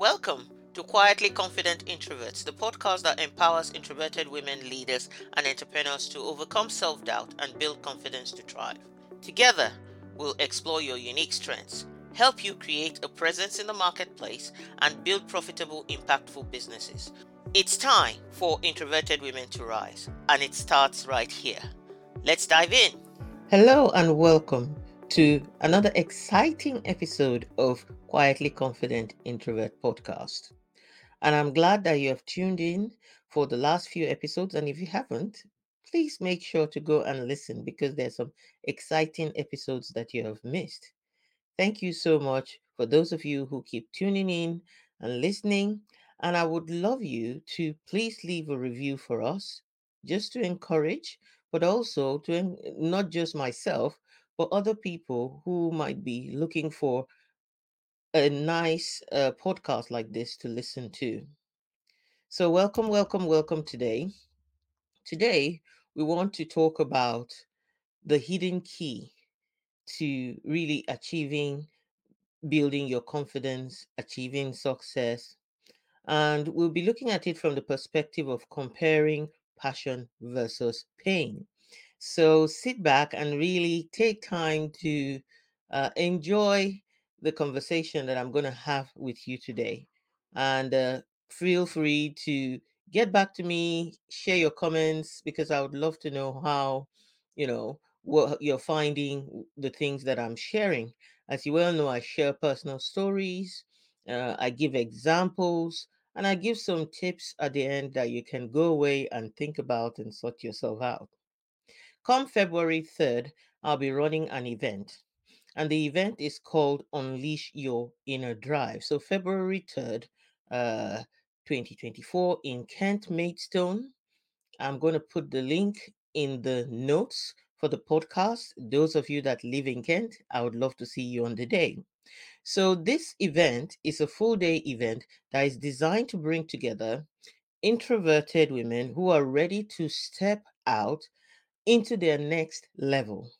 Welcome to Quietly Confident Introverts, the podcast that empowers introverted women leaders and entrepreneurs to overcome self doubt and build confidence to thrive. Together, we'll explore your unique strengths, help you create a presence in the marketplace, and build profitable, impactful businesses. It's time for introverted women to rise, and it starts right here. Let's dive in. Hello, and welcome to another exciting episode of Quietly Confident Introvert Podcast. And I'm glad that you have tuned in for the last few episodes. And if you haven't, please make sure to go and listen because there's some exciting episodes that you have missed. Thank you so much for those of you who keep tuning in and listening. And I would love you to please leave a review for us just to encourage, but also to not just myself, for other people who might be looking for a nice uh, podcast like this to listen to. So, welcome, welcome, welcome today. Today, we want to talk about the hidden key to really achieving, building your confidence, achieving success. And we'll be looking at it from the perspective of comparing passion versus pain. So sit back and really take time to uh, enjoy the conversation that I'm going to have with you today. And uh, feel free to get back to me, share your comments, because I would love to know how, you know, what you're finding, the things that I'm sharing. As you well know, I share personal stories, uh, I give examples, and I give some tips at the end that you can go away and think about and sort yourself out. Come February 3rd, I'll be running an event. And the event is called Unleash Your Inner Drive. So, February 3rd, uh, 2024, in Kent Maidstone. I'm going to put the link in the notes for the podcast. Those of you that live in Kent, I would love to see you on the day. So, this event is a full day event that is designed to bring together introverted women who are ready to step out into their next level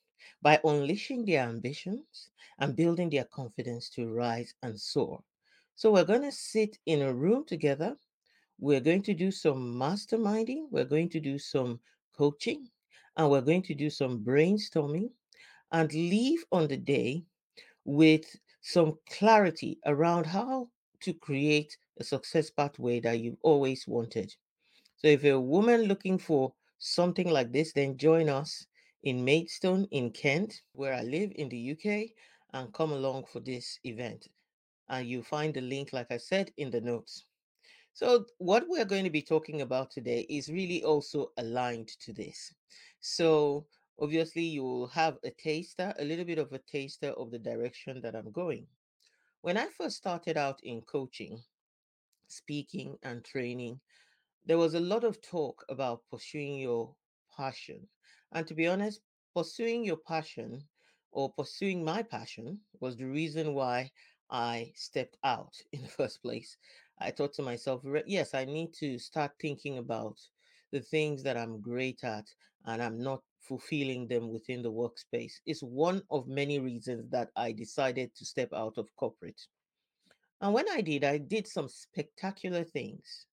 by unleashing their ambitions and building their confidence to rise and soar. So, we're going to sit in a room together. We're going to do some masterminding. We're going to do some coaching and we're going to do some brainstorming and leave on the day with some clarity around how to create a success pathway that you've always wanted. So, if you're a woman looking for something like this, then join us in Maidstone in Kent, where I live in the UK, and come along for this event. And you'll find the link, like I said, in the notes. So, what we're going to be talking about today is really also aligned to this. So, obviously, you will have a taster, a little bit of a taster of the direction that I'm going. When I first started out in coaching, speaking, and training, there was a lot of talk about pursuing your passion. And to be honest, pursuing your passion or pursuing my passion was the reason why I stepped out in the first place. I thought to myself, yes, I need to start thinking about the things that I'm great at and I'm not fulfilling them within the workspace. It's one of many reasons that I decided to step out of corporate. And when I did, I did some spectacular things.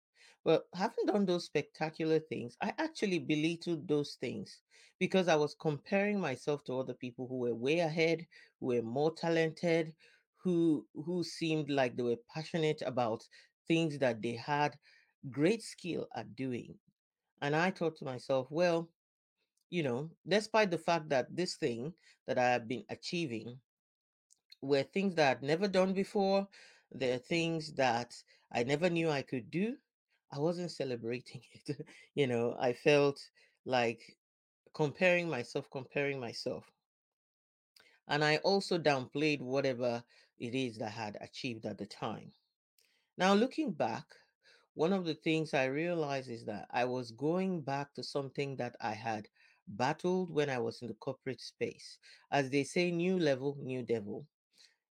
But having done those spectacular things, I actually belittled those things because I was comparing myself to other people who were way ahead, who were more talented, who who seemed like they were passionate about things that they had great skill at doing. And I thought to myself, well, you know, despite the fact that this thing that I have been achieving were things that I'd never done before, there are things that I never knew I could do I wasn't celebrating it. you know, I felt like comparing myself, comparing myself. And I also downplayed whatever it is that I had achieved at the time. Now, looking back, one of the things I realized is that I was going back to something that I had battled when I was in the corporate space. As they say, new level, new devil.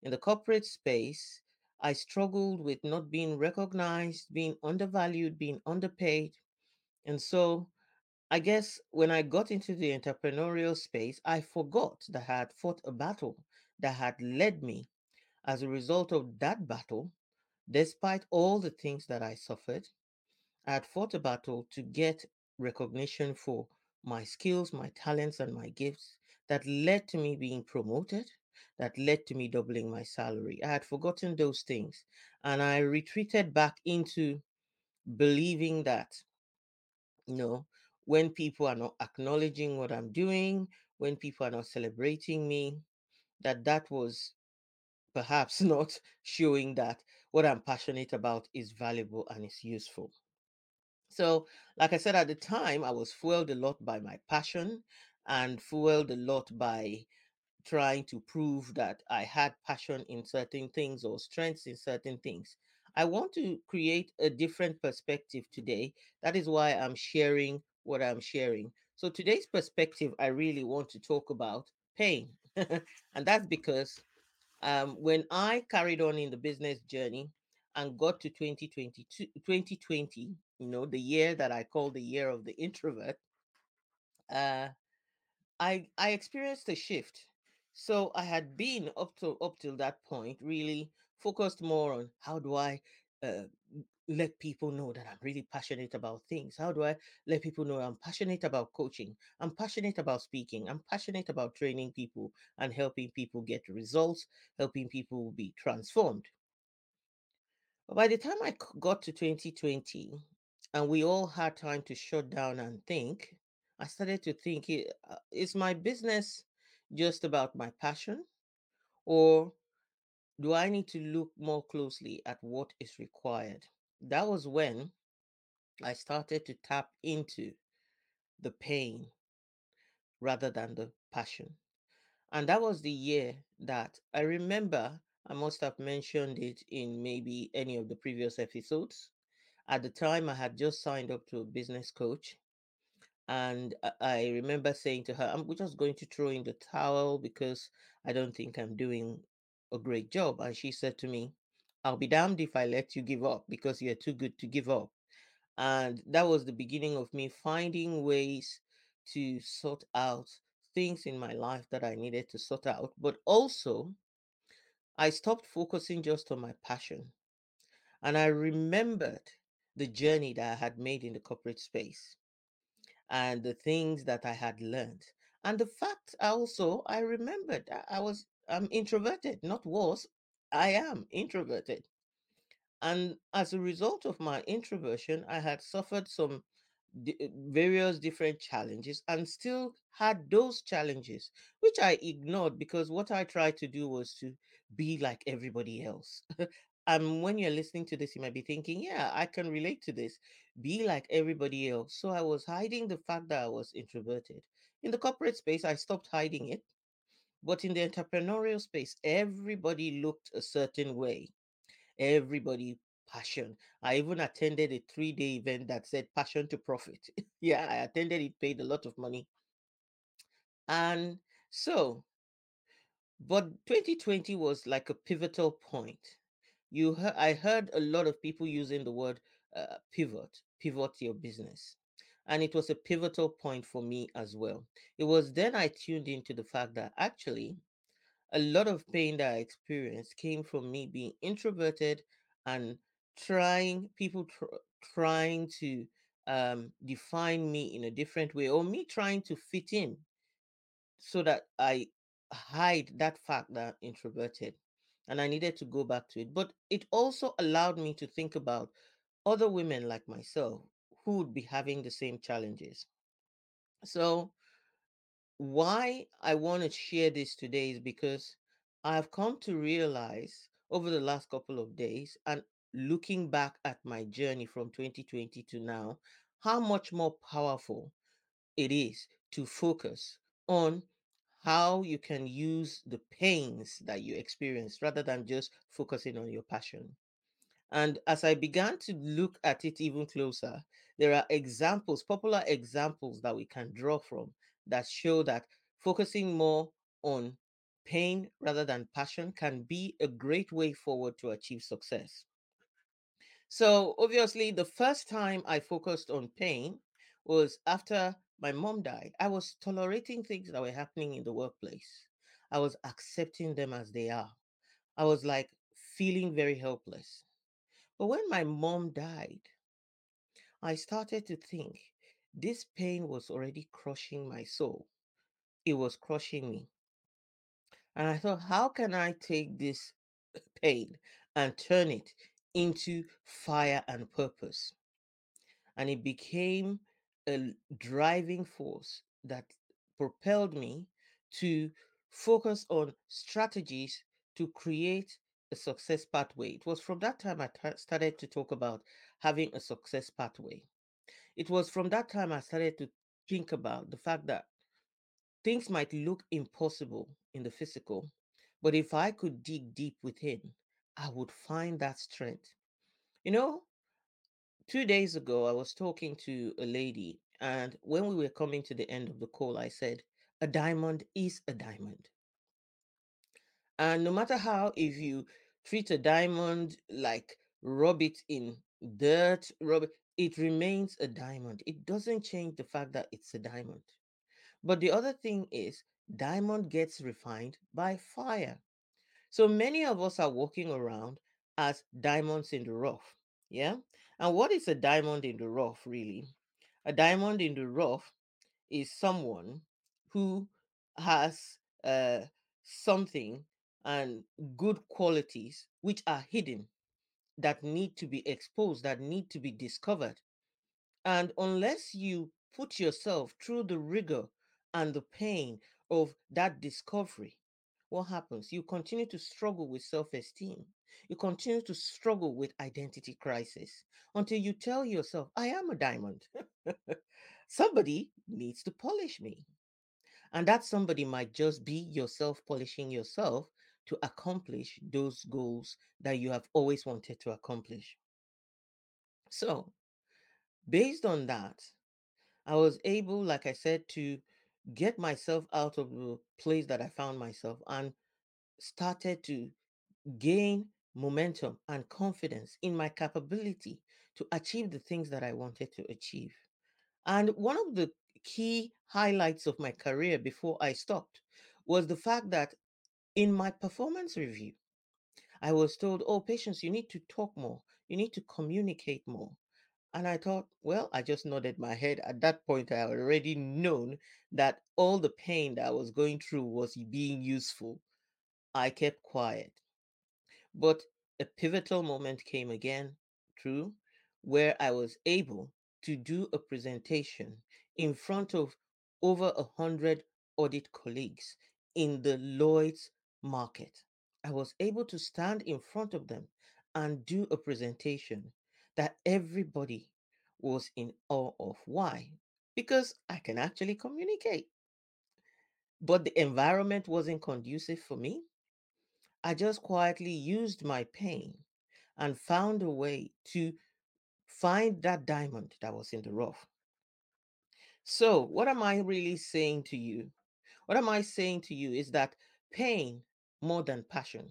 In the corporate space, I struggled with not being recognized, being undervalued, being underpaid. And so I guess when I got into the entrepreneurial space, I forgot that I had fought a battle that had led me. As a result of that battle, Despite all the things that I suffered, I had fought a battle to get recognition for my skills, my talents, and my gifts that led to me being promoted, that led to me doubling my salary. I had forgotten those things and I retreated back into believing that, you know, when people are not acknowledging what I'm doing, when people are not celebrating me, that that was perhaps not showing that what I'm passionate about is valuable and is useful. So, like I said at the time, I was fueled a lot by my passion and fueled a lot by trying to prove that I had passion in certain things or strengths in certain things. I want to create a different perspective today. That is why I'm sharing what I'm sharing. So, today's perspective, I really want to talk about pain. and that's because um, when I carried on in the business journey and got to 2022, 2020, you know, the year that I call the year of the introvert, uh, I I experienced a shift. So I had been up to up till that point really focused more on how do I uh, let people know that I'm really passionate about things. How do I let people know I'm passionate about coaching? I'm passionate about speaking. I'm passionate about training people and helping people get results, helping people be transformed. But by the time I got to 2020 and we all had time to shut down and think, I started to think i- uh, is my business just about my passion or do I need to look more closely at what is required? That was when I started to tap into the pain rather than the passion. And that was the year that I remember I must have mentioned it in maybe any of the previous episodes. At the time, I had just signed up to a business coach. And I remember saying to her, I'm just going to throw in the towel because I don't think I'm doing a great job. And she said to me, I'll be damned if I let you give up because you're too good to give up. And that was the beginning of me finding ways to sort out things in my life that I needed to sort out. But also, I stopped focusing just on my passion. And I remembered the journey that I had made in the corporate space and the things that I had learned. And the fact also, I remembered I was I'm introverted, not was. I am introverted. And as a result of my introversion, I had suffered some di- uh, various different challenges and still had those challenges, which I ignored because what I tried to do was to be like everybody else. and when you're listening to this, you might be thinking, yeah, I can relate to this. Be like everybody else. So I was hiding the fact that I was introverted. In the corporate space, I stopped hiding it. But in the entrepreneurial space, everybody looked a certain way everybody passion. I even attended a three day event that said passion to profit. yeah, I attended it, paid a lot of money. And so, but 2020 was like a pivotal point. You heard, I heard a lot of people using the word uh, pivot, pivot your business. And it was a pivotal point for me as well. It was then I tuned into the fact that actually a lot of pain that I experienced came from me being introverted and trying people tr- trying to um, define me in a different way, or me trying to fit in so that I hide that fact that introverted. And I needed to go back to it. But it also allowed me to think about other women like myself who would be having the same challenges. So why I want to share this today is because I've come to realize over the last couple of days and looking back at my journey from 2020 to now, how much more powerful it is to focus on how you can use the pains that you experience rather than just focusing on your passion. And as I began to look at it even closer, there are examples, popular examples that we can draw from that show that focusing more on pain rather than passion can be a great way forward to achieve success. So, obviously, the first time I focused on pain was after my mom died. I was tolerating things that were happening in the workplace, I was accepting them as they are. I was like feeling very helpless. But when my mom died, I started to think this pain was already crushing my soul. It was crushing me. And I thought, how can I take this pain and turn it into fire and purpose? And it became a driving force that propelled me to focus on strategies to create a success pathway. It was from that time I t- started to talk about having a success pathway. It was from that time I started to think about the fact that things might look impossible in the physical, but if I could dig deep within, I would find that strength. You know, two days ago, I was talking to a lady, and when we were coming to the end of the call, I said, A diamond is a diamond. And no matter how, if you treat a diamond like rub it in dirt, rub it, it remains a diamond. It doesn't change the fact that it's a diamond. But the other thing is, diamond gets refined by fire. So many of us are walking around as diamonds in the rough. Yeah. And what is a diamond in the rough, really? A diamond in the rough is someone who has uh, something and good qualities which are hidden that need to be exposed, that need to be discovered. And unless you put yourself through the rigor and the pain of that discovery, what happens? You continue to struggle with self esteem. You continue to struggle with identity crisis until you tell yourself, I am a diamond. somebody needs to polish me. And that somebody might just be yourself polishing yourself to accomplish those goals that you have always wanted to accomplish. So, based on that, I was able, like I said, to get myself out of the place that I found myself and started to gain momentum and confidence in my capability to achieve the things that I wanted to achieve. And one of the key highlights of my career before I stopped was the fact that in my performance review, I was told, oh, Patience, you need to talk more, you need to communicate more. And I thought, well, I just nodded my head. At that point, I already known that all the pain that I was going through was being useful. I kept quiet. But a pivotal moment came again, true, where I was able to do a presentation in front of over a hundred audit colleagues in the Lloyd's market. I was able to stand in front of them and do a presentation that everybody was in awe of. Why? Because I can actually communicate. But the environment wasn't conducive for me. I just quietly used my pain and found a way to find that diamond that was in the rough. So, what am I really saying to you? What am I saying to you is that pain, more than passion,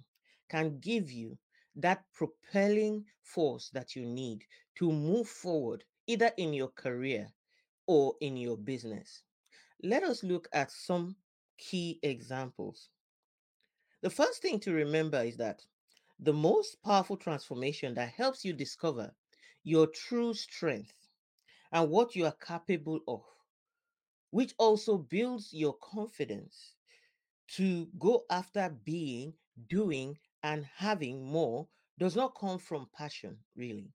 can give you that propelling force that you need to move forward, either in your career or in your business. Let us look at some key examples. The first thing to remember is that the most powerful transformation that helps you discover your true strength and what you are capable of, which also builds your confidence to go after being, doing, and having more, does not come from passion, really.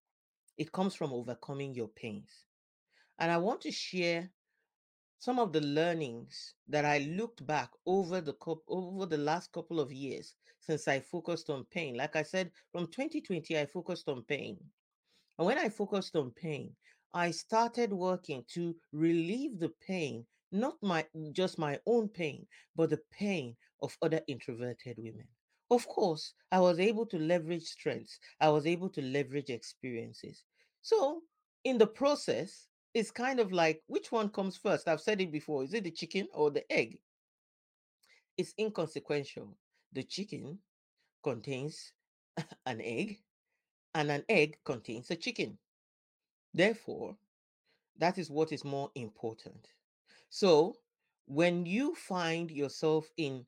It comes from overcoming your pains. And I want to share some of the learnings that I looked back over the over the last couple of years since I focused on pain. Like I said, from 2020, I focused on pain. And when I focused on pain, I started working to relieve the pain, not my just my own pain, but the pain of other introverted women. Of course, I was able to leverage strengths. I was able to leverage experiences. So, in the process, it's kind of like which one comes first? I've said it before. Is it the chicken or the egg? It's inconsequential. The chicken contains an egg, and an egg contains a chicken. Therefore, that is what is more important. So, when you find yourself in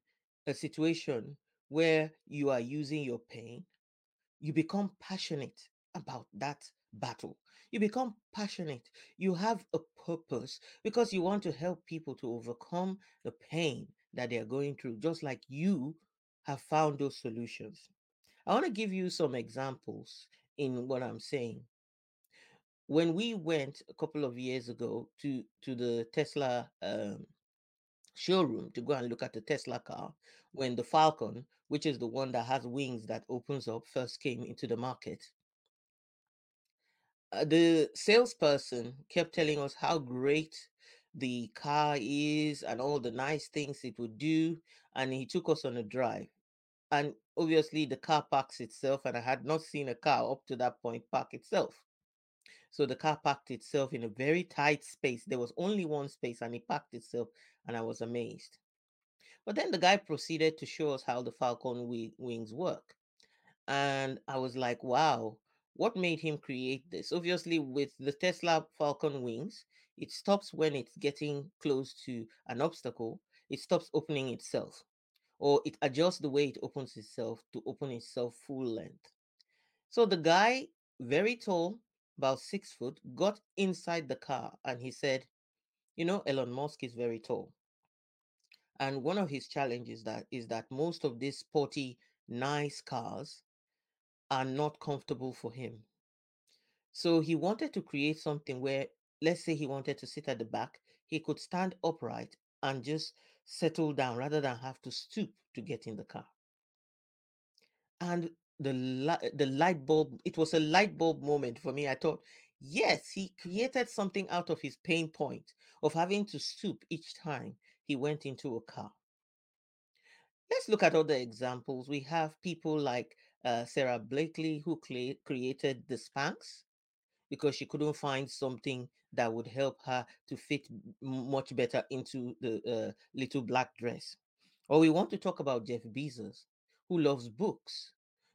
a situation where you are using your pain, you become passionate about that battle. You become passionate. You have a purpose because you want to help people to overcome the pain that they are going through, just like you have found those solutions. I want to give you some examples in what I'm saying. When we went a couple of years ago to to the Tesla um, showroom to go and look at the Tesla car, when the Falcon, which is the one that has wings that opens up, first came into the market, uh, the salesperson kept telling us how great the car is and all the nice things it would do. And he took us on a drive. And obviously, the car parks itself, and I had not seen a car up to that point park itself. So the car parked itself in a very tight space. There was only one space, and it parked itself, and I was amazed. But then the guy proceeded to show us how the Falcon wi- wings work. And I was like, wow, what made him create this? Obviously, with the Tesla Falcon wings, it stops when it's getting close to an obstacle, it stops opening itself, or it adjusts the way it opens itself to open itself full length. So the guy, very tall, about six foot, got inside the car and he said, You know, Elon Musk is very tall. And one of his challenges that is that most of these sporty, nice cars are not comfortable for him. So he wanted to create something where, let's say he wanted to sit at the back, he could stand upright and just settle down rather than have to stoop to get in the car. And the the light bulb, it was a light bulb moment for me. I thought, yes, he created something out of his pain point of having to stoop each time he went into a car. Let's look at other examples. We have people like uh, Sara Blakely, who crea- created the Spanx because she couldn't find something that would help her to fit much better into the uh, little black dress. Or we want to talk about Jeff Bezos, who loves books.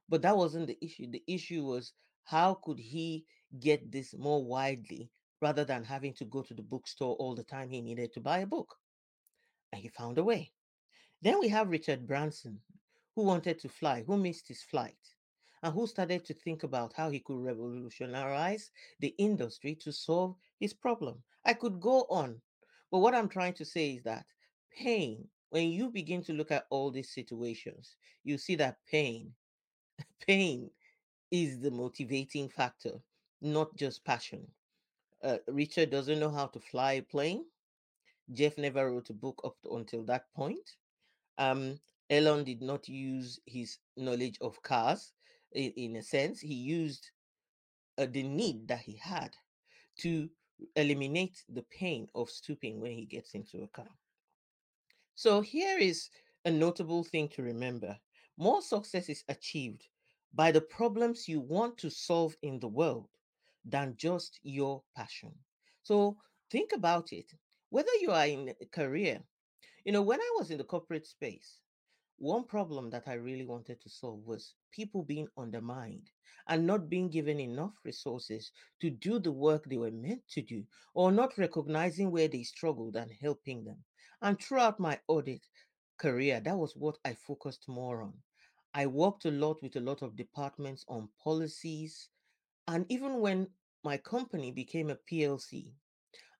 But that wasn't the issue. The issue was how could he get this more widely rather than having to go to the bookstore all the time he needed to buy a book? And he found a way. Then we have Richard Branson, who wanted to fly, who missed his flight, and who started to think about how he could revolutionize the industry to solve his problem. I could go on, but what I'm trying to say is that pain, when you begin to look at all these situations, you see that pain, pain is the motivating factor, not just passion. Uh, Richard doesn't know how to fly a plane. Jeff never wrote a book up to, until that point um, Elon did not use his knowledge of cars in, in a sense. He used uh, the need that he had to eliminate the pain of stooping when he gets into a car. So here is a notable thing to remember more success is achieved by the problems you want to solve in the world than just your passion. So think about it. Whether you are in a career, you know, when I was in the corporate space, one problem that I really wanted to solve was people being undermined and not being given enough resources to do the work they were meant to do, or not recognizing where they struggled and helping them. And throughout my audit career, that was what I focused more on. I worked a lot with a lot of departments on policies. And even when my company became a PLC,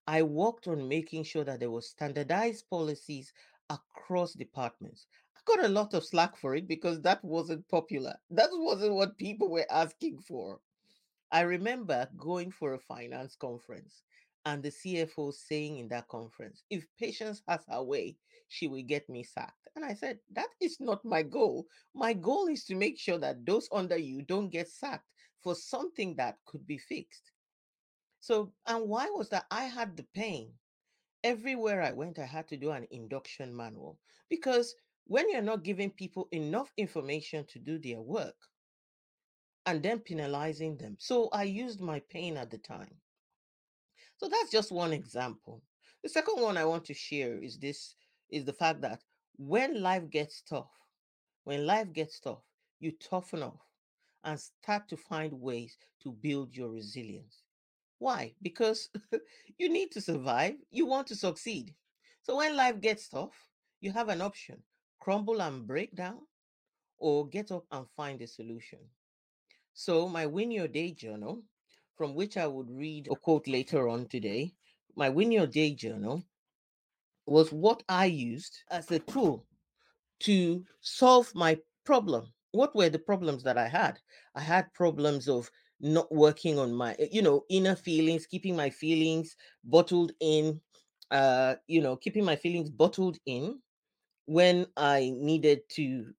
I worked on making sure that there were standardized policies across departments. Got a lot of slack for it because that wasn't popular. That wasn't what people were asking for. I remember going for a finance conference and the CFO saying in that conference, if Patience has her way, she will get me sacked. And I said, that is not my goal. My goal is to make sure that those under you don't get sacked for something that could be fixed. So, and why was that? I had the pain. Everywhere I went, I had to do an induction manual because when you're not giving people enough information to do their work and then penalizing them. So I used my pain at the time. So that's just one example. The second one I want to share is this is the fact that when life gets tough, when life gets tough, you toughen off and start to find ways to build your resilience. Why? Because you need to survive, you want to succeed. So when life gets tough, you have an option crumble and break down, or get up and find a solution. So, my Win Your Day journal, from which I would read a quote later on today, my Win Your Day journal was what I used as a tool to solve my problem. What were the problems that I had? I had problems of not working on my, you know, inner feelings, keeping my feelings bottled in, uh, you know, keeping my feelings bottled in when I needed to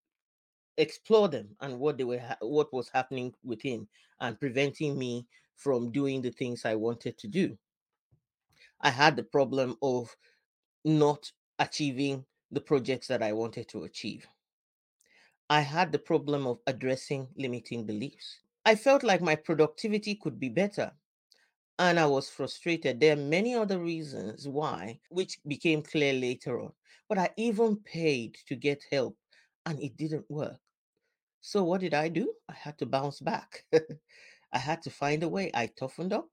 explore them and what they were ha- what was happening within and preventing me from doing the things I wanted to do. I had the problem of not achieving the projects that I wanted to achieve. I had the problem of addressing limiting beliefs. I felt like my productivity could be better and I was frustrated. There are many other reasons why, which became clear later on. But I even paid to get help and it didn't work. So what did I do? I had to bounce back. I had to find a way. I toughened up.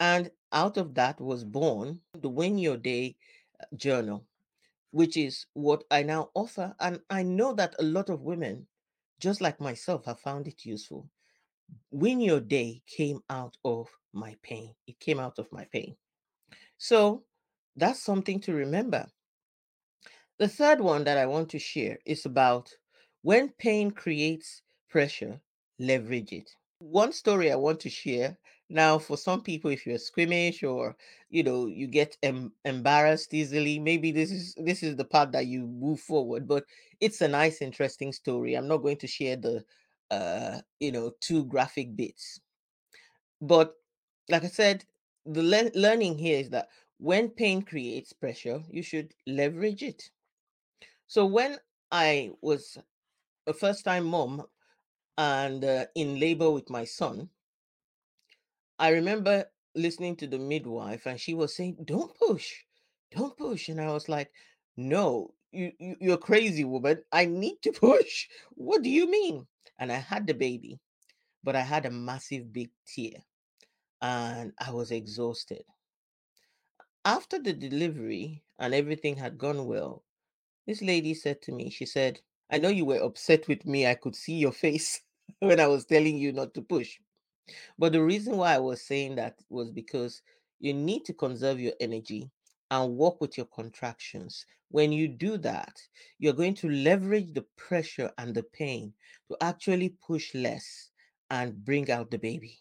And out of that was born the Win Your Day uh, journal, which is what I now offer. And I know that a lot of women, just like myself, have found it useful. Win Your Day came out of my pain. It came out of my pain. So that's something to remember. The third one that I want to share is about when pain creates pressure, leverage it. One story I want to share now for some people if you're squeamish or you know you get em- embarrassed easily maybe this is this is the part that you move forward but it's a nice interesting story i'm not going to share the uh you know two graphic bits but like i said the le- learning here is that when pain creates pressure you should leverage it so when I was a first time mom and uh, in labor with my son, I remember listening to the midwife and she was saying, "Don't push. Don't push." And I was like, "No, you, you you're crazy, woman. I need to push. What do you mean?" And I had the baby, but I had a massive big tear and I was exhausted. After the delivery and everything had gone well, this lady said to me, she said, I know you were upset with me. I could see your face when I was telling you not to push. But the reason why I was saying that was because you need to conserve your energy and work with your contractions. When you do that, you're going to leverage the pressure and the pain to actually push less and bring out the baby.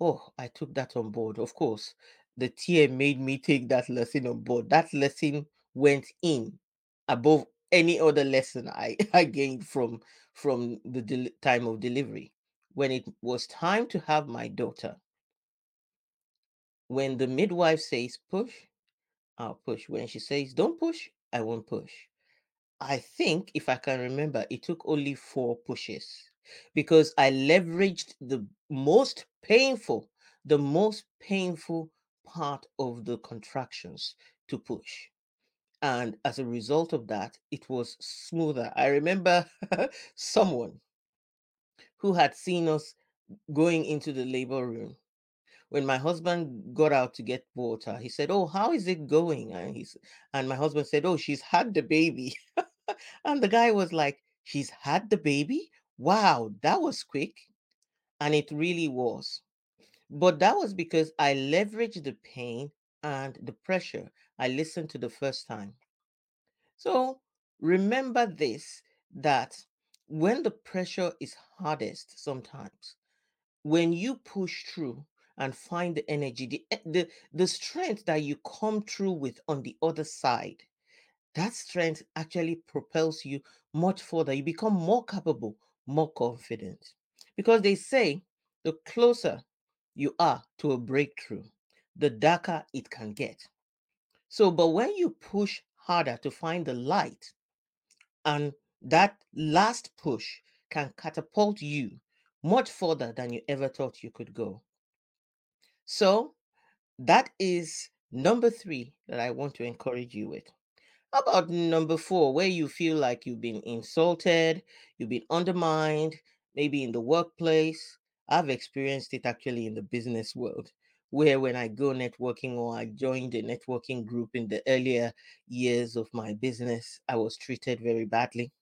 Oh, I took that on board. Of course, the tear made me take that lesson on board. That lesson went in above any other lesson I, I gained from from the del- time of delivery. When it was time to have my daughter, when the midwife says push, I'll push. When she says don't push, I won't push. I think, if I can remember, it took only four pushes because I leveraged the most painful, the most painful part of the contractions to push. And as a result of that, it was smoother. I remember someone who had seen us going into the labor room. When my husband got out to get water, he said, Oh, how is it going? And, he's, and my husband said, Oh, she's had the baby. And the guy was like, She's had the baby? Wow, that was quick. And it really was. But that was because I leveraged the pain and the pressure I listened to the first time. So remember this that when the pressure is hardest, sometimes, when you push through and find the energy, the, e- the, the strength that you come through with on the other side, that strength actually propels you much further. You become more capable, more confident. Because they say the closer you are to a breakthrough, the darker it can get. So, but when you push harder to find the light, and that last push can catapult you much further than you ever thought you could go. So, that is number three that I want to encourage you with. How about number four, where you feel like you've been insulted, you've been undermined, maybe in the workplace? I've experienced it actually in the business world, where when I go networking or I joined a networking group in the earlier years of my business, I was treated very badly.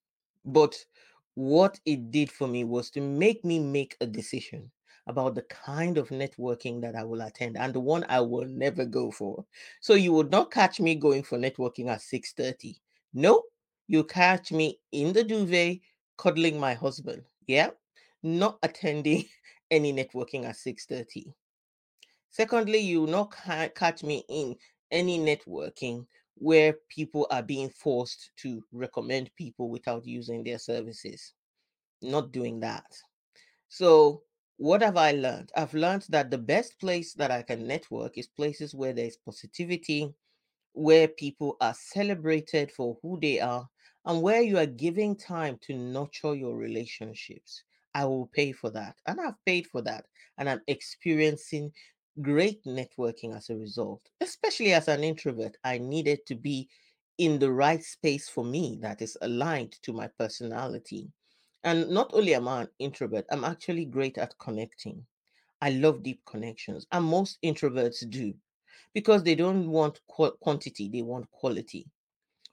But what it did for me was to make me make a decision about the kind of networking that I will attend and the one I will never go for. So you would not catch me going for networking at 6:30. No, you catch me in the duvet cuddling my husband. Yeah, not attending any networking at 6:30. Secondly, you will not ca- catch me in any networking where people are being forced to recommend people without using their services. Not doing that. So, what have I learned? I've learned that the best place that I can network is places where there's positivity, where people are celebrated for who they are and where you are giving time to nurture your relationships. I will pay for that. And I've paid for that. And I'm experiencing great networking as a result. Especially as an introvert, I needed to be in the right space for me that is aligned to my personality. And not only am I an introvert, I'm actually great at connecting. I love deep connections, and most introverts do because they don't want qu- quantity, they want quality.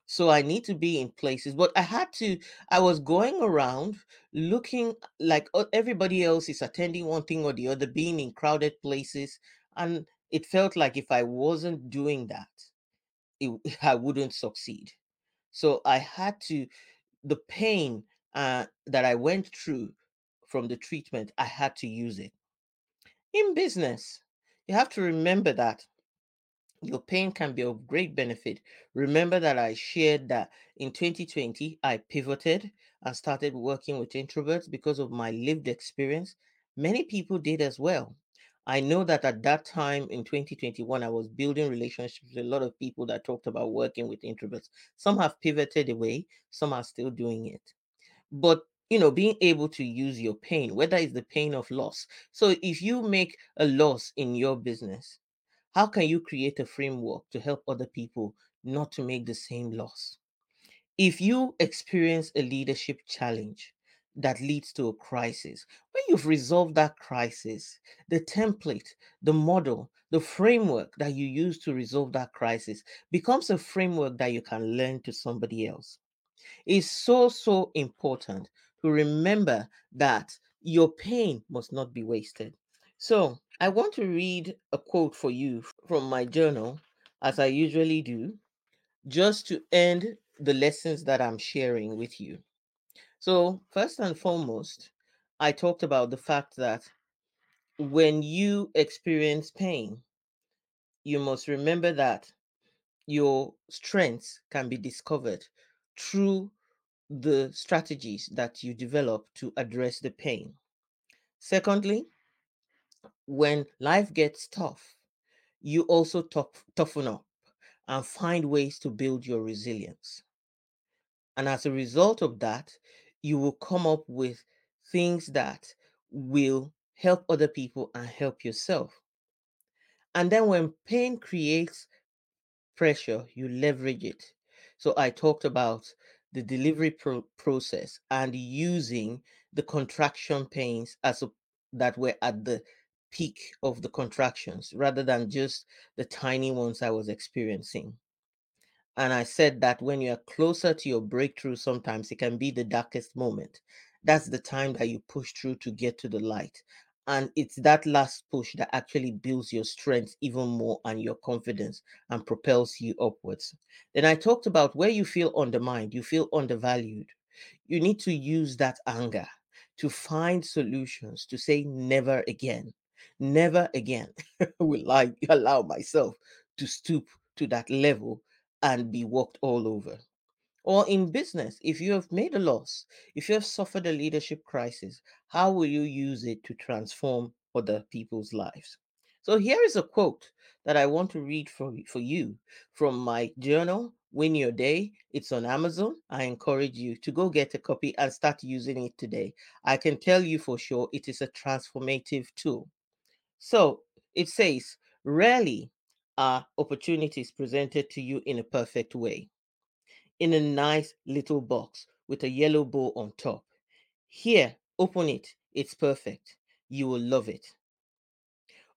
So I need to be in places, but I had to, I was going around looking like everybody else is attending one thing or the other, being in crowded places. And it felt like if I wasn't doing that, it, I wouldn't succeed. So I had to, the pain uh, that I went through from the treatment, I had to use it. In business, you have to remember that your pain can be of great benefit. Remember that I shared that in 2020, I pivoted and started working with introverts because of my lived experience. Many people did as well. I know that at that time in 2021, I was building relationships with a lot of people that talked about working with introverts. Some have pivoted away, some are still doing it. But you know, being able to use your pain, whether it's the pain of loss. So if you make a loss in your business, how can you create a framework to help other people not to make the same loss? If you experience a leadership challenge that leads to a crisis, when you've resolved that crisis, the template, the model, the framework that you use to resolve that crisis becomes a framework that you can learn to somebody else. It's so, so important to remember that your pain must not be wasted. So, I want to read a quote for you from my journal, as I usually do, just to end the lessons that I'm sharing with you. So, first and foremost, I talked about the fact that when you experience pain, you must remember that your strengths can be discovered through the strategies that you develop to address the pain. Secondly, when life gets tough, you also tough, toughen up and find ways to build your resilience. And as a result of that, you will come up with things that will help other people and help yourself. And then when pain creates pressure, you leverage it. So I talked about the delivery pro- process and using the contraction pains as a, that were at the peak of the contractions rather than just the tiny ones I was experiencing. And I said that when you are closer to your breakthrough, sometimes it can be the darkest moment. That's the time that you push through to get to the light. And it's that last push that actually builds your strength even more and your confidence and propels you upwards. Then I talked about where you feel undermined, you feel undervalued. You need to use that anger to find solutions to say, never again. Never again will I allow myself to stoop to that level and be walked all over. Or in business, if you have made a loss, if you have suffered a leadership crisis, how will you use it to transform other people's lives? So here is a quote that I want to read for, for you from my journal, Win Your Day. It's on Amazon. I encourage you to go get a copy and start using it today. I can tell you for sure it is a transformative tool. So it says, rarely are opportunities presented to you in a perfect way, in a nice little box with a yellow bow on top. Here, open it. It's perfect. You will love it.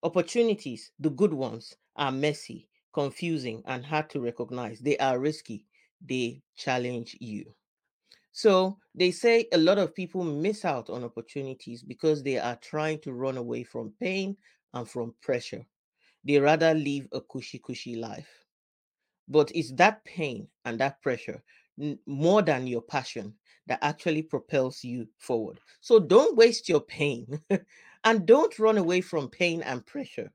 Opportunities, the good ones, are messy, confusing, and hard to recognize. They are risky. They challenge you. So they say a lot of people miss out on opportunities because they are trying to run away from pain and from pressure. They rather live a cushy, cushy life. But it's that pain and that pressure more than your passion that actually propels you forward. So don't waste your pain and don't run away from pain and pressure.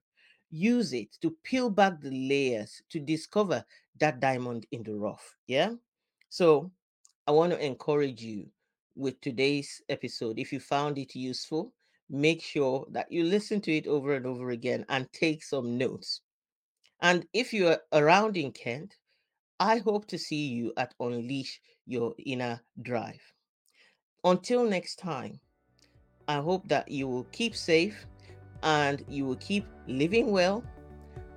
Use it to peel back the layers to discover that diamond in the rough. Yeah. So I want to encourage you with today's episode. If you found it useful, make sure that you listen to it over and over again and take some notes. And if you are around in Kent, I hope to see you at Unleash Your Inner Drive. Until next time, I hope that you will keep safe and you will keep living well,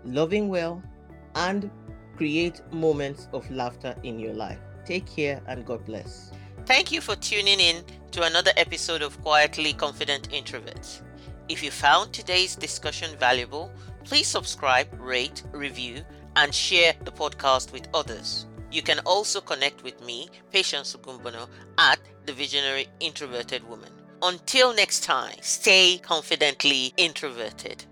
loving well, and create moments of laughter in your life. Take care and God bless. Thank you for tuning in to another episode of Quietly Confident Introverts. If you found today's discussion valuable, please subscribe, rate, review, and share the podcast with others. You can also connect with me, Patience Ogunbona, at The Visionary Introverted Woman. Until next time, stay confidently introverted.